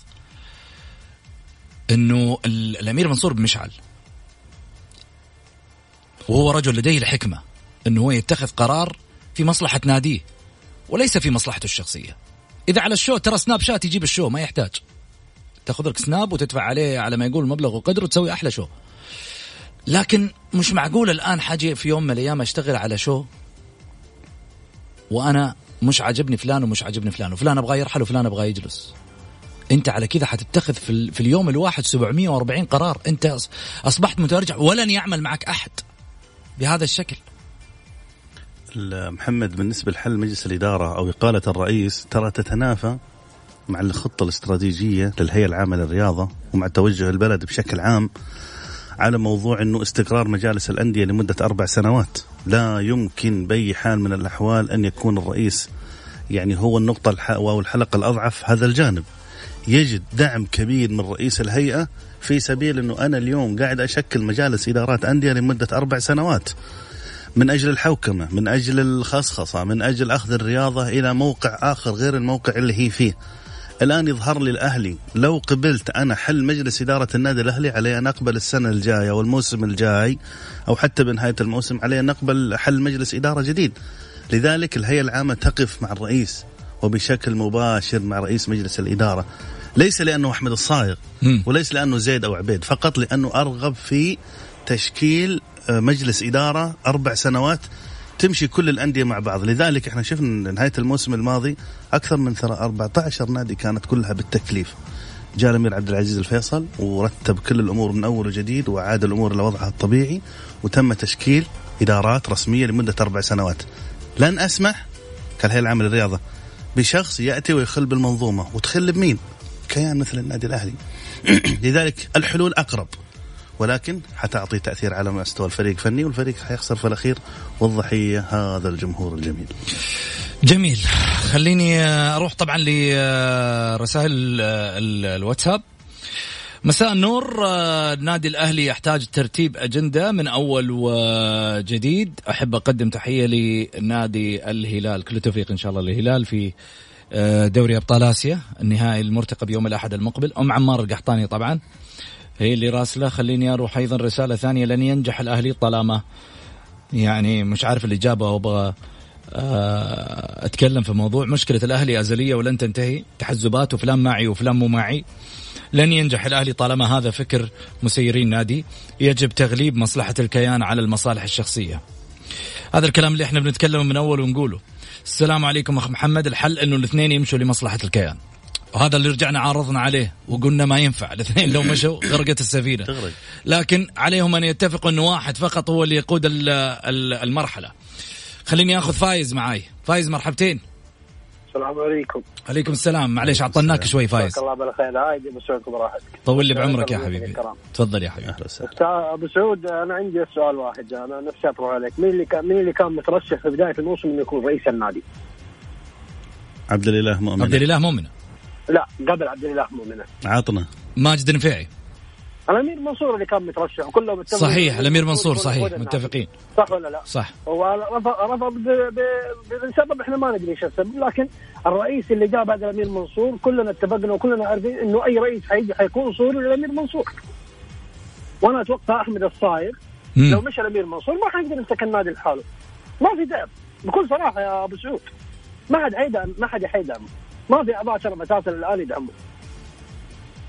Speaker 1: إنه ال- الأمير منصور بن مشعل وهو رجل لديه الحكمة إنه هو يتخذ قرار في مصلحة ناديه وليس في مصلحته الشخصية. إذا على ال show ترى سناب شات يجيب ال show ما يحتاج. تأخذ لك سناب وتدفع عليه على ما يقول مبلغ وقدره وتسوي أحلى show. لكن مش معقول الآن حاجي في يوم من الأيام أشتغل على show؟ وأنا مش عاجبني فلان ومش عاجبني فلان وفلان أبغى يرحل وفلان أبغى يجلس. أنت على كذا حتتخذ في, في اليوم الواحد 740 قرار. أنت أصبحت مترجع ولن يعمل معك أحد. بهذا الشكل.
Speaker 4: محمد بالنسبة لحل مجلس الإدارة أو إقالة الرئيس ترى تتنافى مع الخطة الاستراتيجية للهيئة العامة للرياضة ومع توجه البلد بشكل عام. على موضوع إنه استقرار مجالس الأندية لمدة أربع سنوات، لا يمكن بأي حال من الأحوال أن يكون الرئيس يعني هو النقطة أو الحلقة الأضعف هذا الجانب. يجد دعم كبير من رئيس الهيئة في سبيل إنه أنا اليوم قاعد أشكل مجالس إدارات أندية لمدة أربع سنوات. من أجل الحوكمة، من أجل الخصخصة، من أجل أخذ الرياضة إلى موقع آخر غير الموقع اللي هي فيه. الآن يظهر لي الأهلي لو قبلت أنا حل مجلس إدارة النادي الأهلي علي أن أقبل السنة الجاية والموسم الجاي أو حتى بنهاية الموسم علي أن أقبل حل مجلس إدارة جديد. لذلك الهيئة العامة تقف مع الرئيس وبشكل مباشر مع رئيس مجلس الإدارة. ليس لأنه أحمد الصايغ. وليس لأنه زيد أو عبيد فقط لأنه أرغب في تشكيل آه، مجلس إدارة أربع سنوات تمشي كل الأندية مع بعض. لذلك إحنا شفنا نهاية الموسم الماضي أكثر من ترى 14 نادي كانت كلها بالتكليف. جاء الأمير عبد العزيز الفيصل ورتب كل الأمور من أول وجديد واعاد الأمور إلى وضعها الطبيعي وتم تشكيل إدارات رسمية لمدة أربع سنوات. لن أسمح كالهيئة العامة للرياضة بشخص يأتي ويخل بالمنظومة. وتخل بمين؟ كيان مثل النادي الأهلي. لذلك الحلول أقرب. ولكن حتعطي تأثير على مستوى الفريق الفني والفريق حيخسر في الأخير والضحية هذا الجمهور الجميل.
Speaker 1: جميل. خليني أروح طبعا لرسائل الواتساب. مساء النور. النادي الأهلي يحتاج ترتيب أجندة من أول وجديد. أحب أقدم تحية لنادي الهلال. كل التوفيق إن شاء الله للهلال في دوري أبطال آسيا. النهائي المرتقب يوم الأحد المقبل. أم عمار القحطاني طبعا. هي اللي راسله خليني أروح أيضا رسالة ثانية لن ينجح الأهلي طالما يعني مش عارف الاجابه وابغى آه، أتكلم في موضوع. مشكلة الأهلي أزلية ولن تنتهي. تحزبات وفلان معي وفلان مو معي. لن ينجح الأهلي طالما هذا فكر مسيرين نادي. يجب تغليب مصلحة الكيان على المصالح الشخصية. هذا الكلام اللي إحنا بنتكلم من أول ونقوله. السلام عليكم أخ محمد. الحل إنه الاثنين يمشوا لمصلحة الكيان. وهذا اللي رجعنا عارضنا عليه وقلنا ما ينفع. الاثنين لو مشوا غرقت السفينة. لكن عليهم أن يتفقوا انه واحد فقط هو اللي يقود المرحلة. خليني آخذ فايز معاي. فايز مرحبتين.
Speaker 5: السلام عليكم.
Speaker 1: عليكم السلام. معليش عطناك شوي فايز.
Speaker 5: الله بالخير. عادي أبو سعود براحتك.
Speaker 1: طول لي بعمرك يا حبيبي. تفضل يا حبيبي.
Speaker 5: أبو سعود أنا عندي سؤال واحد. أنا نفسي أطرح عليك. مين اللي كان مين اللي كان مترشح في بداية الموسم إنه يكون رئيس النادي؟
Speaker 4: عبد الإله مؤمن.
Speaker 1: عبد الإله مؤمن.
Speaker 5: لا قبل عبد الإله مؤمنه
Speaker 4: عطنا.
Speaker 1: ماجد النفيعي.
Speaker 5: الأمير منصور اللي كان مترشح وكله
Speaker 1: متفق صحيح الأمير منصور صحيح متفقين.
Speaker 5: صح ولا لا؟
Speaker 1: صح.
Speaker 5: هو رفض رفض بسبب إحنا ما ندري إيش السبب لكن الرئيس اللي جاء بعد الأمير منصور كلنا اتفقنا وكلنا عارفين إنه أي رئيس حيجي حيكون صوري للأمير منصور. وأنا أتوقع أحمد الصايغ لو مشى الأمير منصور ما حيقدر يمسك النادي لحاله. ما في دعم بكل صراحة يا أبو سعود ما حد حيدعم ما حد حيدعم ما في اعضاء شرف أساسا الان يدعموا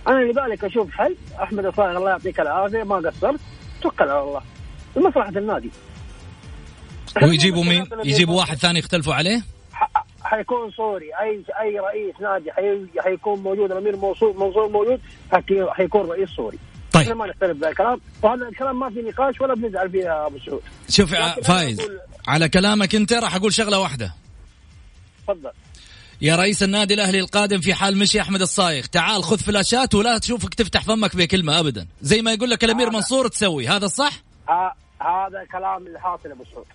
Speaker 5: أنا لذلك أشوف حل أحمد الصايغ الله يعطيك العافية ما قصرت توكل على الله. لمصلحه النادي.
Speaker 1: ويجيبوا مين؟ يجيبوا واحد ثاني يختلفوا عليه؟
Speaker 5: حيكون صوري أي أي رئيس نادي حيكون موجود الأمير منصور منصور موجود حيكون رئيس صوري
Speaker 1: طيب.
Speaker 5: ما نختلف ذا الكلام وهذا الكلام ما في نقاش ولا بنزعل فيه يا أبو سعود.
Speaker 1: شوف فايز على كلامك أنت راح أقول شغلة واحدة.
Speaker 5: تفضل.
Speaker 1: يا رئيس النادي الأهلي القادم في حال مشي أحمد الصايغ. تعال خذ فلاشات ولا تشوفك تفتح فمك بكلمة ابدا. زي ما يقول لك الأمير منصور تسوي. هذا صح
Speaker 5: هذا الكلام اللي حاصل أبو سعود.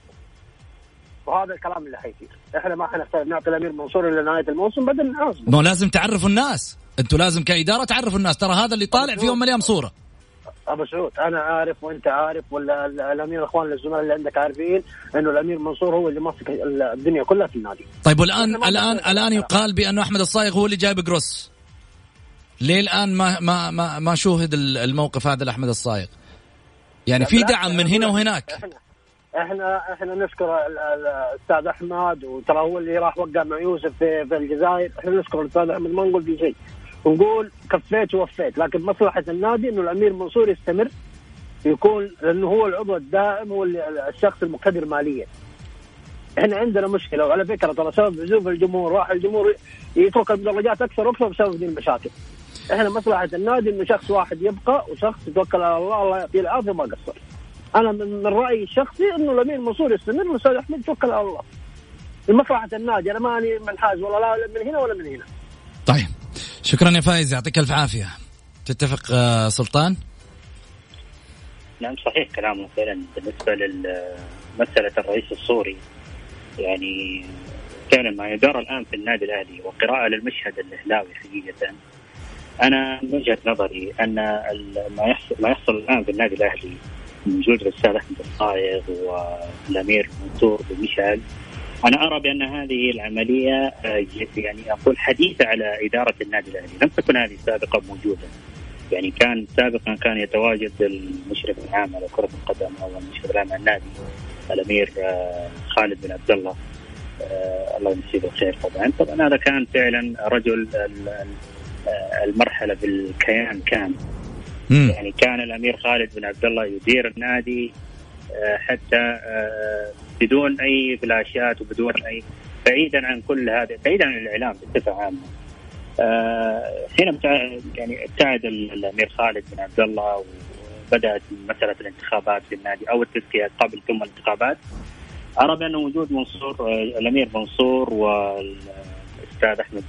Speaker 5: وهذا الكلام اللي حيصير. إحنا ما حنختار نعطي الأمير منصور إلى نهاية الموسم بدل نحاسبه
Speaker 1: ما لازم تعرفوا الناس. أنتم لازم كإدارة تعرفوا الناس. ترى هذا اللي طالع في يوم من الأيام صورة.
Speaker 5: أبو سعود أنا عارف وأنت عارف ولا الامير الأخوان الزملاء اللي عندك عارفين إنه الأمير منصور هو اللي ماسك الدنيا كلها في النادي.
Speaker 1: طيب والان الان الآن يقال بأنه أحمد الصايغ هو اللي جايب جروس. ليه الآن ما ما ما, ما شوهد الموقف هذا لأحمد الصايغ؟ يعني في دعم من هنا وهناك.
Speaker 5: إحنا إحنا نشكر الأستاذ أحمد وترى هو اللي راح وقع مع يوسف في, في الجزائر. إحنا نشكر الأستاذ أحمد ما نقول في شيء ونقول كفيت ووفيت. لكن مصلحة النادي إنه الأمير منصور يستمر يكون لأنه هو العضو الدائم هو الشخص المقتدر ماليا. إحنا عندنا مشكلة وعلى فكرة ترى سبب عزوف الجمهور راح الجمهور يترك المدرجات أكثر وأكثر بسبب دي المشاكل. إحنا مصلحة النادي إنه شخص واحد يبقى وشخص يتوكل على الله الله يعطيه العافية ما قصر. أنا من رأيي الشخصي إنه الأمير منصور يستمر والاستاذ أحمد يتوكل على الله. لمصلحة النادي أنا ماني منحاز ولا لا من هنا ولا من هنا.
Speaker 1: طيب. شكرا يا فايز يعطيك ألف عافية. تتفق آه، سلطان؟
Speaker 3: نعم صحيح كلامه فعلا بالنسبة لمساله الرئيس السوري. يعني فعلا ما يدار الآن في النادي الأهلي وقراءة للمشهد الإهلاوي حقيقة. أنا من وجهة نظري أن ما يحصل ما يحصل الآن في النادي الأهلي من وجود الاستاذ احمد الصايغ والامير منصور بن مشعل أنا أرى بأن هذه العملية آه، يعني أقول حديثة على إدارة النادي الأهلي، لم تكن هذه سابقا موجودة. يعني كان سابقا كان يتواجد المشرف العام على كرة القدم أو المشرف العام على النادي الأمير آه، خالد بن عبد الله. آه، الله يمسيه بالخير طبعا، طبعا هذا كان فعلا رجل المرحلة بالكيان كان. يعني كان الأمير خالد بن عبد الله يدير النادي حتى بدون أي فلاشات وبدون أي بعيدا عن كل هذا بعيدا عن الإعلام بصفة عامة. آه هنا يعني ابتعد الامير خالد بن عبد الله وبدأت مسألة الانتخابات في النادي أو التزكيه قبل ثم الانتخابات. أرى بأن وجود منصور آه الأمير منصور والاستاذ أحمد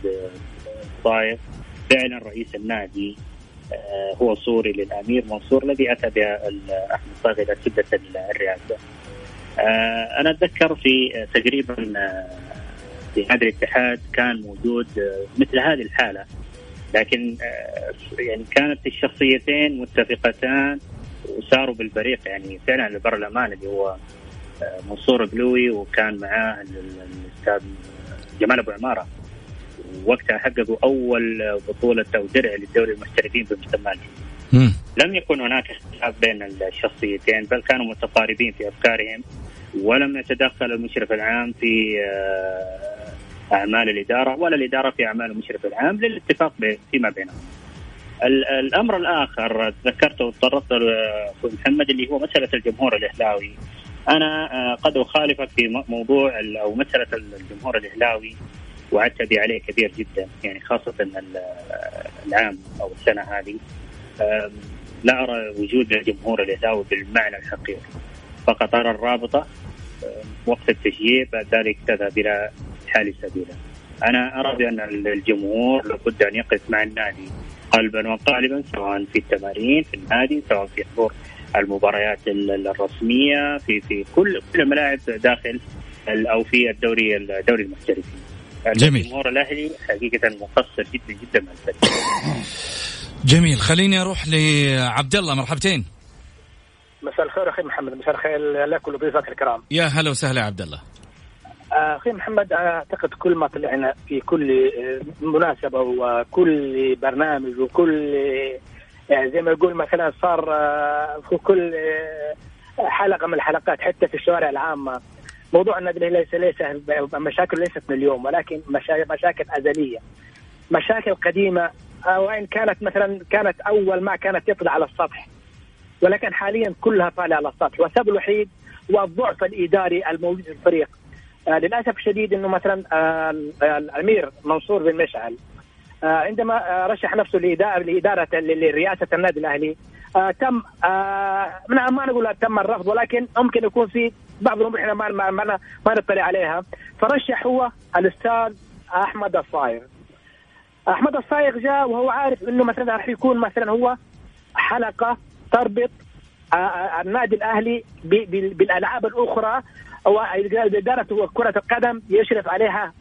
Speaker 3: الطايف فعلا رئيس النادي آه، هو صوري للأمير منصور الذي أتى أحمد صاغ إلى سدة الرئاسه. آه، أنا أتذكر في تقريبا في هذا الاتحاد كان موجود مثل هذه الحالة. لكن يعني كانت الشخصيتين متفقتان وساروا بالبريق. يعني فعلا البرلمان اللي هو منصور قلوي وكان معاه الأستاذ جمال أبو عمارة. وقتها حققوا أول بطولة أو درع للدوري المحترفين في مجتمعهم. لم يكن هناك اختلاف بين الشخصيتين بل كانوا متقاربين في أفكارهم ولم يتدخل المشرف العام في آه، أعمال الإدارة ولا الإدارة في أعمال المشرف العام للاتفاق فيما بينهم. الأمر الآخر ذكرته وتطرقت أخوي محمد اللي هو مسألة الجمهور الإهلاوي. أنا آه، قد أخالفك في موضوع أو مسألة الجمهور الإهلاوي والتبي عليه كبير جدا يعني خاصة العام أو السنة هذه. لا أرى وجود الجمهور الإهلاوي بالمعنى الحقيقي. فقط أرى الرابطة وقت التشجيع بعد ذلك تذهب إلى حال سبيله. أنا أرى بأن الجمهور لابد أن يقف مع النادي قلبا وقالبا سواء في التمارين في النادي سواء في حضور المباريات الرسمية في في كل كل الملاعب داخل أو في الدوري الدوري المحترفين.
Speaker 1: جميل.
Speaker 3: الجمهور الأهلي حقيقة مقصر جدا جدا مع الفريق.
Speaker 1: جميل. خليني أروح لعبد الله. مرحبتين.
Speaker 6: مساء الخير أخي محمد. مساء الخير لك ولضيوفك الكرام.
Speaker 1: يا هلا وسهلا يا عبد الله.
Speaker 6: آه، أخي محمد أعتقد كل ما طلعنا في كل مناسبة وكل برنامج وكل يعني زي ما يقول مثلا صار آه، في كل حلقة من الحلقات حتى في الشوارع العامة. موضوع النادي ليس ليس مشاكل ليست من اليوم ولكن مشاكل أزلية. مشاكل قديمة وإن كانت مثلا كانت أول ما كانت تطلع على السطح. ولكن حاليا كلها طالعة على السطح. والسبب الوحيد هو الضعف الإداري الموجود في الفريق. آه للأسف الشديد إنه مثلا آه الأمير منصور بن مشعل آه عندما رشح نفسه لإدارة لرئاسة النادي الأهلي آه تم آه ما نقول تم الرفض ولكن ممكن يكون في بعض الأمور إحنا ما ما, ما, ما نطلع عليها. فرشح هو الأستاذ أحمد الصايغ. أحمد الصايغ جاء وهو عارف إنه مثلا راح يكون مثلا هو حلقة تربط آه، آه، النادي الأهلي بالألعاب الأخرى واداره كرة القدم يشرف عليها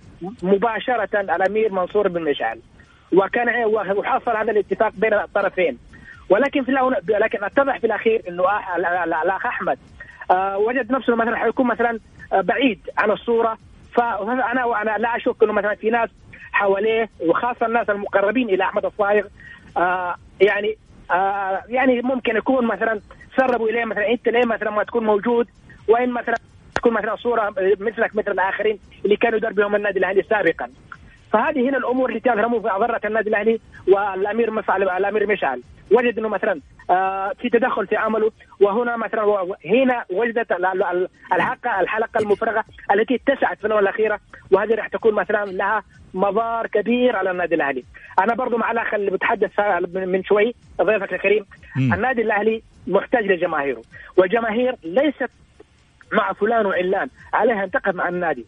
Speaker 6: مباشرة الأمير منصور بن مشعل. وكان وحصل هذا الاتفاق بين الطرفين. ولكن في لكن اتضح في الأخير إنه الأخ أحمد وجد نفسه مثلا حيكون مثلا آه بعيد عن الصورة. فانا وأنا لا أشك إنه مثلا في ناس حواليه وخاصة الناس المقربين إلى أحمد الصايغ آه يعني آه يعني ممكن يكون مثلا سربوا إليه مثلا إنت ليه مثلا ما تكون موجود؟ وين مثلا تكون مثلا صورة مثلك مثل الآخرين اللي كانوا يدربهم بهم النادي الأهلي سابقا. فهذه هنا الأمور التي تظهر في اضرت النادي الأهلي والأمير مفعل الأمير مشعل. وجد انه مثلا آه في تدخل في عمله وهنا مثلا هنا وجدت الحلقة الحلقة المفرغة التي اتسعت في الاونه الأخيرة وهذه راح تكون مثلا لها مضار كبير على النادي الأهلي. أنا برضو مع الأخ اللي بتحدث من شوي ضيفك الكريم النادي الأهلي محتاج لجماهيره والجماهير ليست مع فلان وعلان عليها أن تقف مع النادي.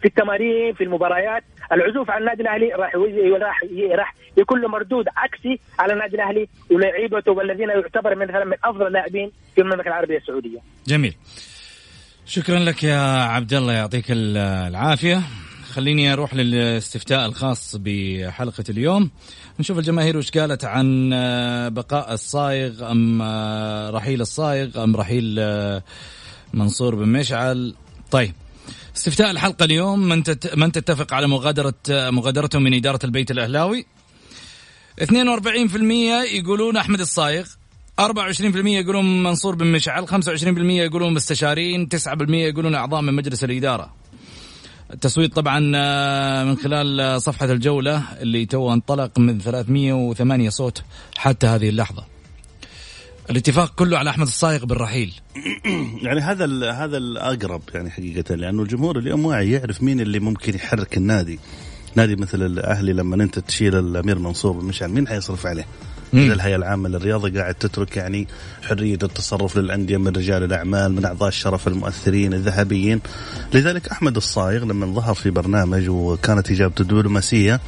Speaker 6: في التمارين في المباريات العزوف عن النادي الأهلي راح راح راح يكون له مردود عكسي على النادي الأهلي ولاعيبته والذين يعتبر مثلا من أفضل اللاعبين في المملكة العربية السعودية.
Speaker 1: جميل. شكرا لك يا عبد الله يعطيك العافية. خليني أروح للاستفتاء الخاص بحلقة اليوم نشوف الجماهير وش قالت عن بقاء الصايغ أم رحيل الصايغ أم رحيل منصور بن مشعل طيب استفتاء الحلقة اليوم من من تتفق على مغادرة مغادرته من إدارة البيت الأهلاوي. 42% يقولون أحمد الصايغ 24% يقولون منصور بن مشعل 25% يقولون مستشارين 9% يقولون أعضاء من مجلس الإدارة. التصويت طبعا آه، من خلال صفحة الجولة اللي تو انطلق من 308 صوت حتى هذه اللحظة. الاتفاق كله على أحمد الصايغ بالرحيل
Speaker 4: يعني هذا هذا الأقرب يعني حقيقة لأنه الجمهور اليوم واعي يعرف مين اللي ممكن يحرك النادي. نادي مثل الأهلي لما أنت تشيل الأمير منصور مشعل مين حيصرف عليه؟ إذا الهيئة العامة للرياضة قاعد تترك يعني حرية التصرف للأندية من رجال الأعمال من أعضاء الشرف المؤثرين الذهبيين. لذلك أحمد الصايغ لما ظهر في برنامج وكانت إجابته دبلوماسية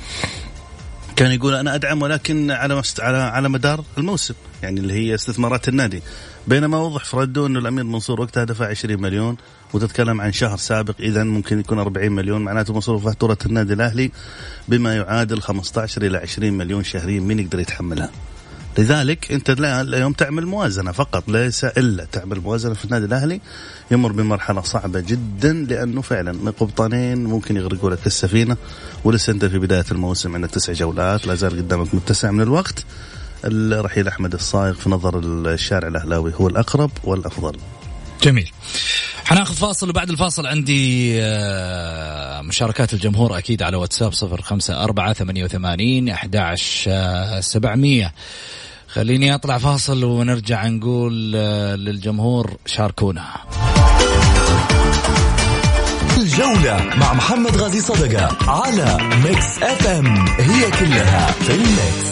Speaker 4: كان يقول أنا أدعم ولكن على مست... على على مدار الموسم يعني اللي هي استثمارات النادي بينما وضح في رده إنه الأمير منصور وقتها دفع 20 مليون وتتكلم عن شهر سابق اذا ممكن يكون 40 مليون معناته مصروف فاتوره النادي الأهلي بما يعادل 15 إلى 20 مليون شهريا مين يقدر يتحملها؟ لذلك انت اليوم تعمل موازنة فقط ليس إلا تعمل موازنة في النادي الأهلي. يمر بمرحلة صعبة جدا لأنه فعلا قبطانين ممكن يغرقوا لك السفينة. ولسه أنت في بداية الموسم عندك تسع جولات لا زال قدامك متسع من الوقت. الرحيل أحمد الصايغ في نظر الشارع الأهلاوي هو الأقرب والأفضل.
Speaker 1: جميل. حناخذ فاصل وبعد الفاصل عندي آه، مشاركات الجمهور أكيد على واتساب صفر خمسة أربعة ثمانية وثمانين أحداش سبعمية. خليني أطلع فاصل ونرجع نقول آه، للجمهور شاركونا.
Speaker 2: الجولة مع محمد غازي صدقة على Mix FM هي كلها في ال Mix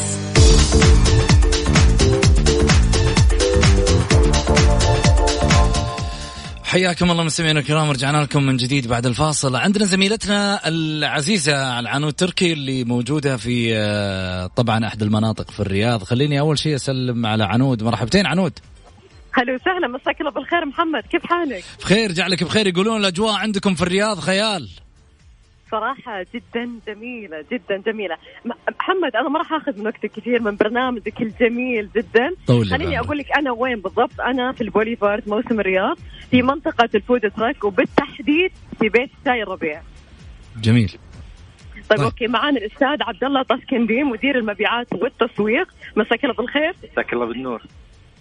Speaker 1: حياكم الله مستمعينا الكرام رجعنا لكم من جديد بعد الفاصل. عندنا زميلتنا العزيزة العنود تركي اللي موجودة في آه، طبعا أحد المناطق في الرياض. خليني أول شيء أسلم على عنود. مرحبتين عنود.
Speaker 7: هلا وسهلا مساك الله بالخير. محمد كيف حالك؟
Speaker 1: بخير جعلك بخير. يقولون الأجواء عندكم في الرياض خيال.
Speaker 7: صراحة جدا جميلة جدا جميلة. محمد أنا ما راح أخذ من وقتك كثير من برنامجك الجميل جدا. خليني أقول لك أنا وين بالضبط؟ أنا في البوليفارد موسم الرياض في منطقة ال food truck وبالتحديد في بيت شاي الربيع.
Speaker 1: جميل.
Speaker 7: طيب, طيب. okay معانا الأستاذ عبد الله طسكندي مدير المبيعات والتسويق. مساك الله بالخير.
Speaker 8: مساك الله بالنور.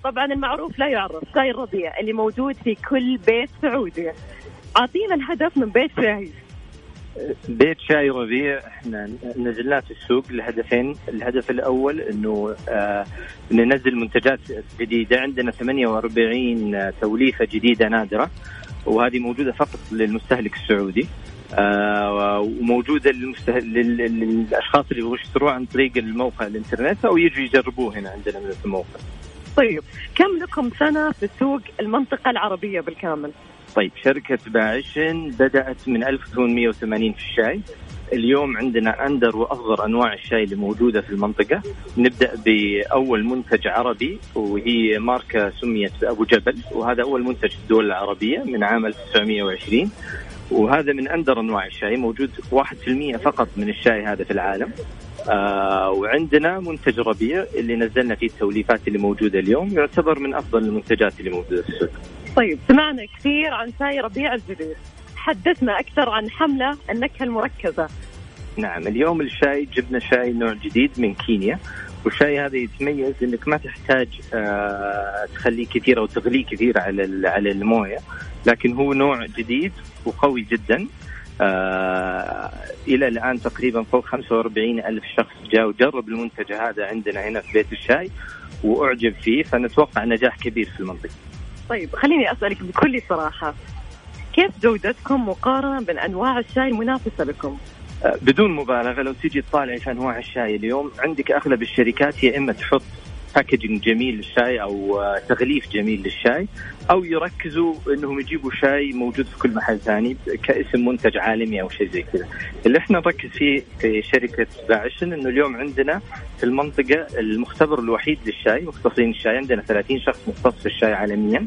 Speaker 7: طبعا المعروف لا يعرف شاي الربيع اللي موجود في كل بيت سعودي. أعطينا الهدف من بيت شاي
Speaker 8: بيت شاي ربيع إحنا نزلناه في السوق لهدفين، الهدف الأول إنه آه ننزل منتجات جديدة، عندنا 48 توليفة جديدة نادرة وهذه موجودة فقط للمستهلك السعودي. آه وموجودة للمسته... لل... للأشخاص اللي يبغوا يشتروها عن طريق الموقع الإنترنت أو يجوا يجربوه هنا عندنا من الموقع.
Speaker 7: طيب كم لكم سنة في سوق المنطقة العربية بالكامل؟
Speaker 8: طيب شركة باعشن بدأت من 1880 في الشاي. اليوم عندنا أندر وأصغر أنواع الشاي اللي موجودة في المنطقة. نبدأ بأول منتج عربي وهي ماركة سميت بأبو جبل وهذا أول منتج في الدول العربية من عام 1920 وهذا من أندر أنواع الشاي موجود 1% فقط من الشاي هذا في العالم. آه وعندنا منتج ربيع اللي نزلنا فيه التوليفات اللي موجودة اليوم يعتبر من أفضل المنتجات اللي موجودة في السوق.
Speaker 7: طيب سمعنا كثير عن شاي ربيع الجديد. حدثنا أكثر عن حملة النكهة المركزة.
Speaker 8: نعم اليوم الشاي جبنا شاي نوع جديد من كينيا. والشاي هذا يتميز إنك ما تحتاج آه تخليه كثير أو تغليه كثير على على الموية. لكن هو نوع جديد وقوي جدا. آه إلى الآن تقريبا فوق 45 ألف شخص جاء وجرب المنتج هذا عندنا هنا في بيت الشاي وأعجب فيه. فنتوقع نجاح كبير في المنطقة.
Speaker 7: طيب خليني أسألك بكل صراحة كيف جودتكم مقارنة بين أنواع الشاي المنافسة لكم؟
Speaker 8: آه، بدون مبالغة لو تيجي تطالعي في أنواع الشاي اليوم عندك أغلب الشركات يا إما تحط باكجنج جميل للشاي أو آه، تغليف جميل للشاي أو يركزوا إنهم يجيبوا شاي موجود في كل محل ثاني كاسم منتج عالمي أو شيء زي كذا. اللي إحنا نركز فيه في شركة باعشن إنه اليوم عندنا في المنطقة المختبر الوحيد للشاي مختصين الشاي. عندنا 30 شخص مختص في الشاي عالميا.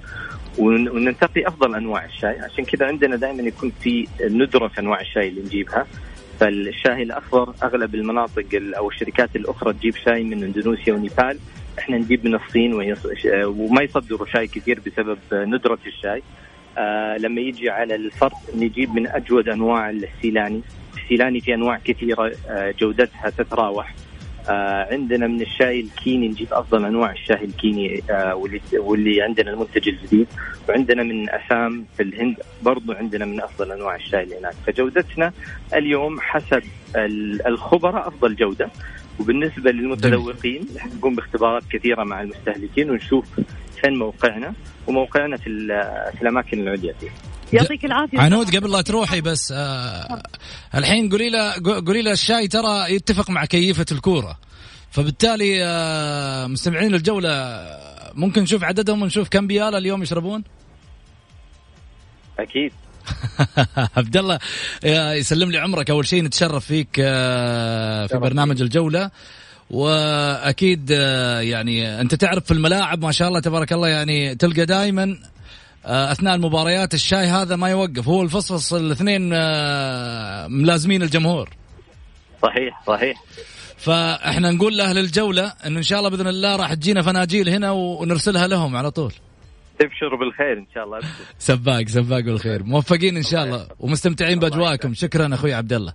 Speaker 8: وننتقي أفضل أنواع الشاي. عشان كذا عندنا دائما يكون في ندرة في أنواع الشاي اللي نجيبها. فالشاي الأخضر أغلب المناطق أو الشركات الأخرى تجيب شاي من إندونيسيا ونيبال. إحنا نجيب من الصين. وما يصدروا شاي كثير بسبب ندرة الشاي. آه لما يجي على الفرق نجيب من أجود أنواع السيلاني. السيلاني في أنواع كثيرة آه جودتها تتراوح. آه عندنا من الشاي الكيني نجيب أفضل أنواع الشاي الكيني آه واللي, واللي عندنا المنتج الجديد. وعندنا من أسام في الهند برضو عندنا من أفضل أنواع الشاي اللي هناك. فجودتنا اليوم حسب الخبراء أفضل جودة. وبالنسبة للمتذوقين نقوم باختبارات كثيرة مع المستهلكين ونشوف فين موقعنا وموقعنا في, في الأماكن العليا فيه.
Speaker 7: يعطيك العافية
Speaker 1: عنود قبل لا تروحي بس آه الحين قولي له قولي له الشاي ترى يتفق مع كيفة الكورة فبالتالي آه مستمعين الجولة ممكن نشوف عددهم ونشوف كم بياله اليوم يشربون؟
Speaker 8: أكيد
Speaker 1: عبد الله يسلم لي عمرك. أول شيء نتشرف فيك آه، في برنامج الجولة. وأكيد آه، يعني أنت تعرف في الملاعب ما شاء الله تبارك الله يعني تلقى دائما آه، أثناء المباريات الشاي هذا ما يوقف. هو الفصفص الاثنين ملازمين الجمهور.
Speaker 3: صحيح صحيح.
Speaker 1: فإحنا نقول لأهل الجولة إنه إن شاء الله بإذن الله راح تجينا فناجيل هنا ونرسلها لهم على طول.
Speaker 3: تبشروا بالخير إن شاء الله.
Speaker 1: سباق سباق بالخير. موفقين إن شاء الله. ومستمتعين بأجواءكم. شكرا أخوي عبد الله.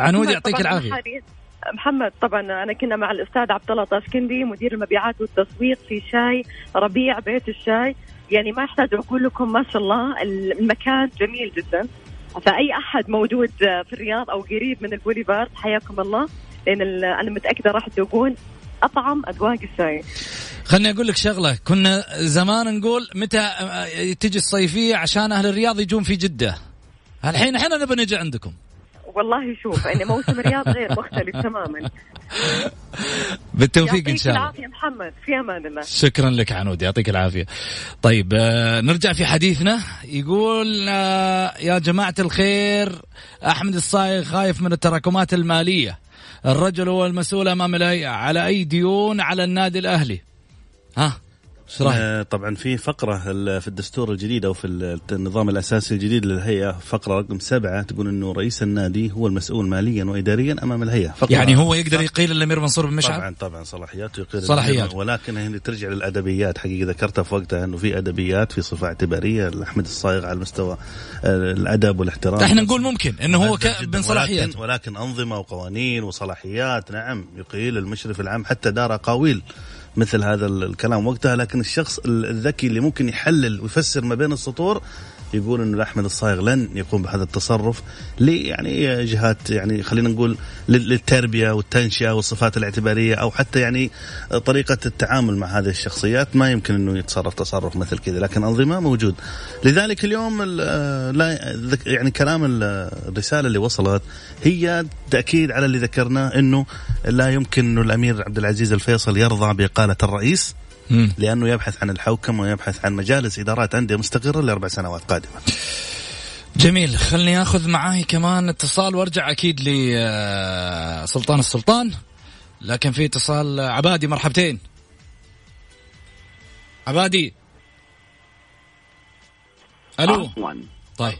Speaker 1: عنود يعطيك العافية.
Speaker 7: محمد طبعا أنا كنا مع الأستاذ عبد الله طاشكندي مدير المبيعات والتسويق في شاي ربيع بيت الشاي. يعني ما احتاج أقول لكم ما شاء الله المكان جميل جدا. فأي أحد موجود في الرياض أو قريب من البوليفارد حياكم الله. لأن أنا متأكدة راح تذوقون أطعم أذواق الشاي.
Speaker 1: خلني أقول لك شغلة. كنا زمان نقول متى تجي الصيفية عشان أهل الرياض يجون في جدة. الحين إحنا نبي نجي عندكم.
Speaker 7: والله شوف يعني موسم الرياض غير مختلف تماما.
Speaker 1: بالتوفيق إن شاء الله.
Speaker 7: يعطيك العافية محمد في أمان الله.
Speaker 1: شكرا لك عنود يعطيك العافية. طيب آه نرجع في حديثنا. يقول آه يا جماعة الخير أحمد الصايغ خايف من التراكمات المالية. الرجل هو المسؤول أمام على اي ديون على النادي الأهلي. ها
Speaker 4: آه طبعا في فقرة في الدستور الجديد أو في النظام الأساسي الجديد للهيئة فقرة رقم سبعة تقول أنه رئيس النادي هو المسؤول ماليا وإداريا أمام الهيئة.
Speaker 1: فقرة يعني هو يقدر يقيل الأمير منصور بن مشعل؟
Speaker 4: طبعا طبعا صلاحياته يقيل
Speaker 1: صلاحيات
Speaker 4: ولكن هنا ترجع للأدبيات حقيقة ذكرتها في وقتها أنه في أدبيات في صفة اعتبارية لأحمد الصايغ على مستوى آه، الأدب والاحترام.
Speaker 1: إحنا نقول ممكن أنه هو من صلاحيات.
Speaker 4: ولكن, ولكن أنظمة وقوانين وصلاحيات نعم يقيل المشرف العام حتى دار أقاويل مثل هذا الكلام وقتها لكن الشخص الذكي اللي ممكن يحلل ويفسر ما بين السطور يقول إنه احمد الصايغ لن يقوم بهذا التصرف يعني جهات يعني خلينا نقول للتربية والتنشئة والصفات الاعتبارية أو حتى يعني طريقة التعامل مع هذه الشخصيات ما يمكن إنه يتصرف تصرف مثل كذا لكن أنظمة موجود. لذلك اليوم لا يعني كلام الرسالة اللي وصلت هي تأكيد على اللي ذكرناه إنه لا يمكن إنه الأمير عبد العزيز الفيصل يرضى باقاله الرئيس. لأنه يبحث عن الحوكمة ويبحث عن مجالس إدارات أندية مستقرة لأربع سنوات قادمة.
Speaker 1: جميل خلني آخذ معاي كمان اتصال وأرجع أكيد لسلطان السلطان. لكن في اتصال عبادي مرحبتين. عبادي. ألو. طيب.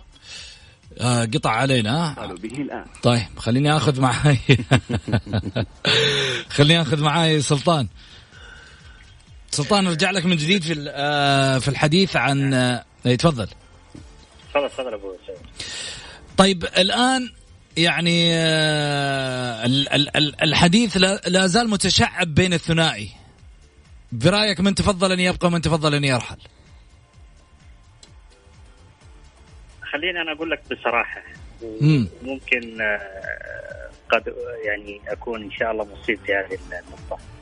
Speaker 1: آه قطع علينا.
Speaker 9: قالوا به الآن.
Speaker 1: طيب خليني آخذ معاي. خليني آخذ معاي سلطان. سلطان نرجع لك من جديد في آه، في الحديث عن آه، إيه، تفضل.
Speaker 3: تفضل تفضل أبو
Speaker 1: طيب الآن يعني آه، الحديث لا زال متشعب بين الثنائي. برأيك من تفضل أن يبقى ومن تفضل أن يرحل؟
Speaker 3: خليني أنا أقول لك بصراحة. ممكن قد يعني أكون إن شاء الله مصيب في هذه النقطه